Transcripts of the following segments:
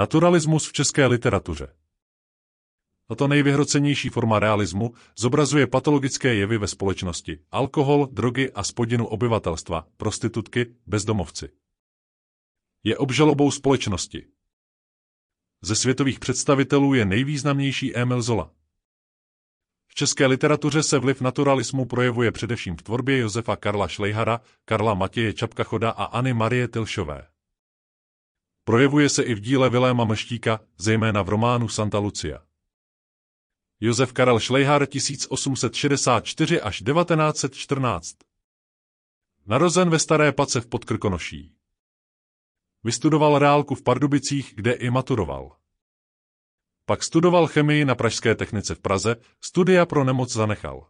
Naturalismus v české literatuře Tato nejvyhrocenější forma realismu zobrazuje patologické jevy ve společnosti, alkohol, drogy a spodinu obyvatelstva, prostitutky, bezdomovci. Je obžalobou společnosti. Ze světových představitelů je nejvýznamnější Emil Zola. V české literatuře se vliv naturalismu projevuje především v tvorbě Josefa Karla Šlejhara, Karla Matěje Čapkachoda a Anny Marie Tilšové. Projevuje se i v díle Viléma Meštíka, zejména v románu Santa Lucia. Josef Karel Šlejhar 1864 až 1914 Narozen ve Staré Pace v Podkrkonoší. Vystudoval reálku v Pardubicích, kde i maturoval. Pak studoval chemii na Pražské technice v Praze, studia pro nemoc zanechal.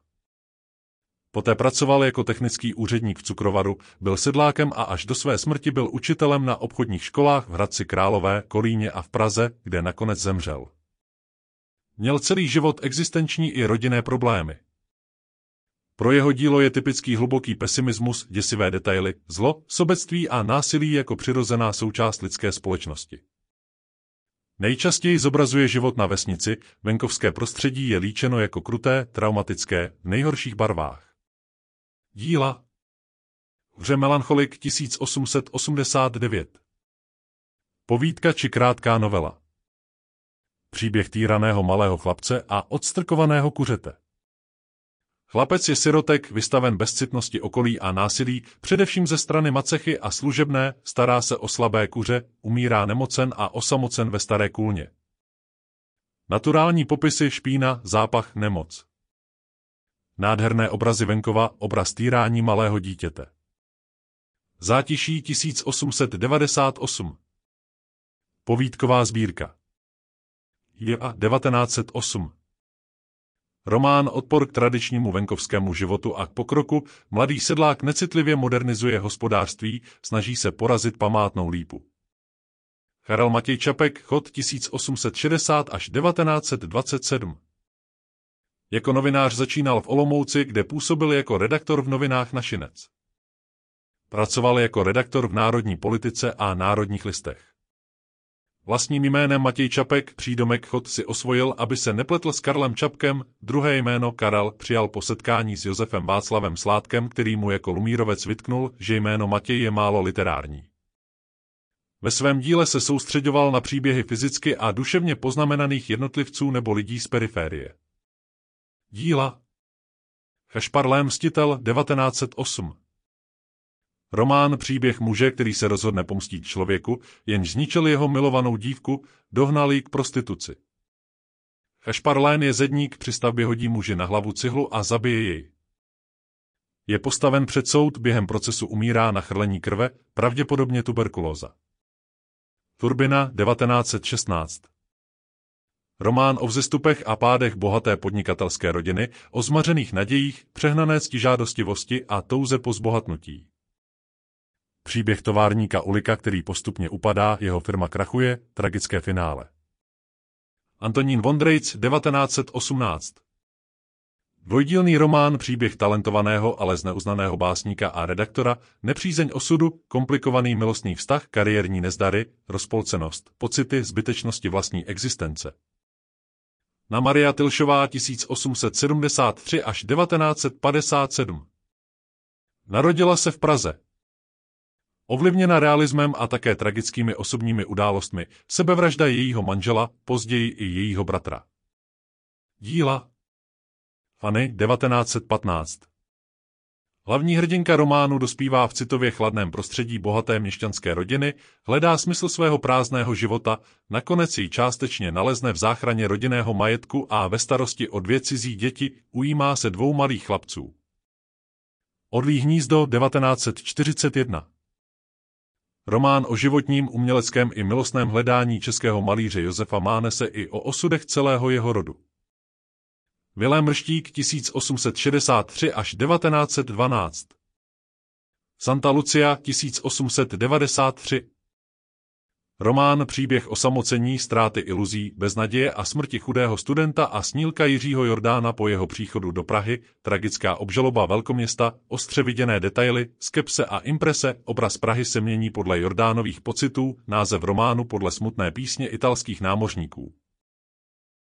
Poté pracoval jako technický úředník v cukrovaru, byl sedlákem a až do své smrti byl učitelem na obchodních školách v Hradci Králové, Kolíně a v Praze, kde nakonec zemřel. Měl celý život existenční i rodinné problémy. Pro jeho dílo je typický hluboký pesimismus, děsivé detaily, zlo, sobectví a násilí jako přirozená součást lidské společnosti. Nejčastěji zobrazuje život na vesnici, venkovské prostředí je líčeno jako kruté, traumatické, v nejhorších barvách. Díla Hře Melancholik 1889 Povídka či krátká novela Příběh týraného malého chlapce a odstrkovaného kuřete Chlapec je sirotek, vystaven bezcitnosti okolí a násilí, především ze strany macechy a služebné, stará se o slabé kuře, umírá nemocen a osamocen ve staré kůlně. Naturální popisy špína, zápach, nemoc. Nádherné obrazy venkova, obraz týrání malého dítěte. Zátiší 1898. Povídková sbírka. Jeva 1908. Román Odpor k tradičnímu venkovskému životu a k pokroku, mladý sedlák necitlivě modernizuje hospodářství, snaží se porazit památnou lípu. Karel Matěj Čapek, chod 1860 až 1927. Jako novinář začínal v Olomouci, kde působil jako redaktor v novinách Našinec. Pracoval jako redaktor v národní politice a národních listech. Vlastním jménem Matěj Čapek přídomek Chod si osvojil, aby se nepletl s Karlem Čapkem, druhé jméno Karel přijal po setkání s Josefem Václavem Sládkem, který mu jako Lumírovec vytknul, že jméno Matěj je málo literární. Ve svém díle se soustředoval na příběhy fyzicky a duševně poznamenaných jednotlivců nebo lidí z periférie. Díla Chašparlé mstitel 1908 Román Příběh muže, který se rozhodne pomstít člověku, jenž zničil jeho milovanou dívku, dohnal ji k prostituci. Chašparlén je zedník, při stavbě hodí muži na hlavu cihlu a zabije jej. Je postaven před soud, během procesu umírá na chrlení krve, pravděpodobně tuberkulóza. Turbina 1916 Román o vzestupech a pádech bohaté podnikatelské rodiny, o zmařených nadějích, přehnané ctižádostivosti a touze po zbohatnutí. Příběh továrníka Ulika, který postupně upadá, jeho firma krachuje, tragické finále. Antonín Vondrejc, 1918 Dvojdílný román Příběh talentovaného, ale zneuznaného básníka a redaktora, nepřízeň osudu, komplikovaný milostný vztah, kariérní nezdary, rozpolcenost, pocity zbytečnosti vlastní existence. Na Maria Tilšová 1873 až 1957 Narodila se v Praze. Ovlivněna realismem a také tragickými osobními událostmi, sebevražda jejího manžela, později i jejího bratra. Díla Fanny 1915 Hlavní hrdinka románu dospívá v citově chladném prostředí bohaté měšťanské rodiny, hledá smysl svého prázdného života, nakonec ji částečně nalezne v záchraně rodinného majetku a ve starosti o dvě cizí děti ujímá se dvou malých chlapců. Odlí hnízdo 1941 Román o životním, uměleckém i milostném hledání českého malíře Josefa Mánese i o osudech celého jeho rodu. Vilém Mrštík 1863 až 1912 Santa Lucia 1893 Román Příběh o samocení, ztráty iluzí, beznaděje a smrti chudého studenta a snílka Jiřího Jordána po jeho příchodu do Prahy, tragická obžaloba velkoměsta, ostře viděné detaily, skepse a imprese, obraz Prahy se mění podle Jordánových pocitů, název románu podle smutné písně italských námořníků.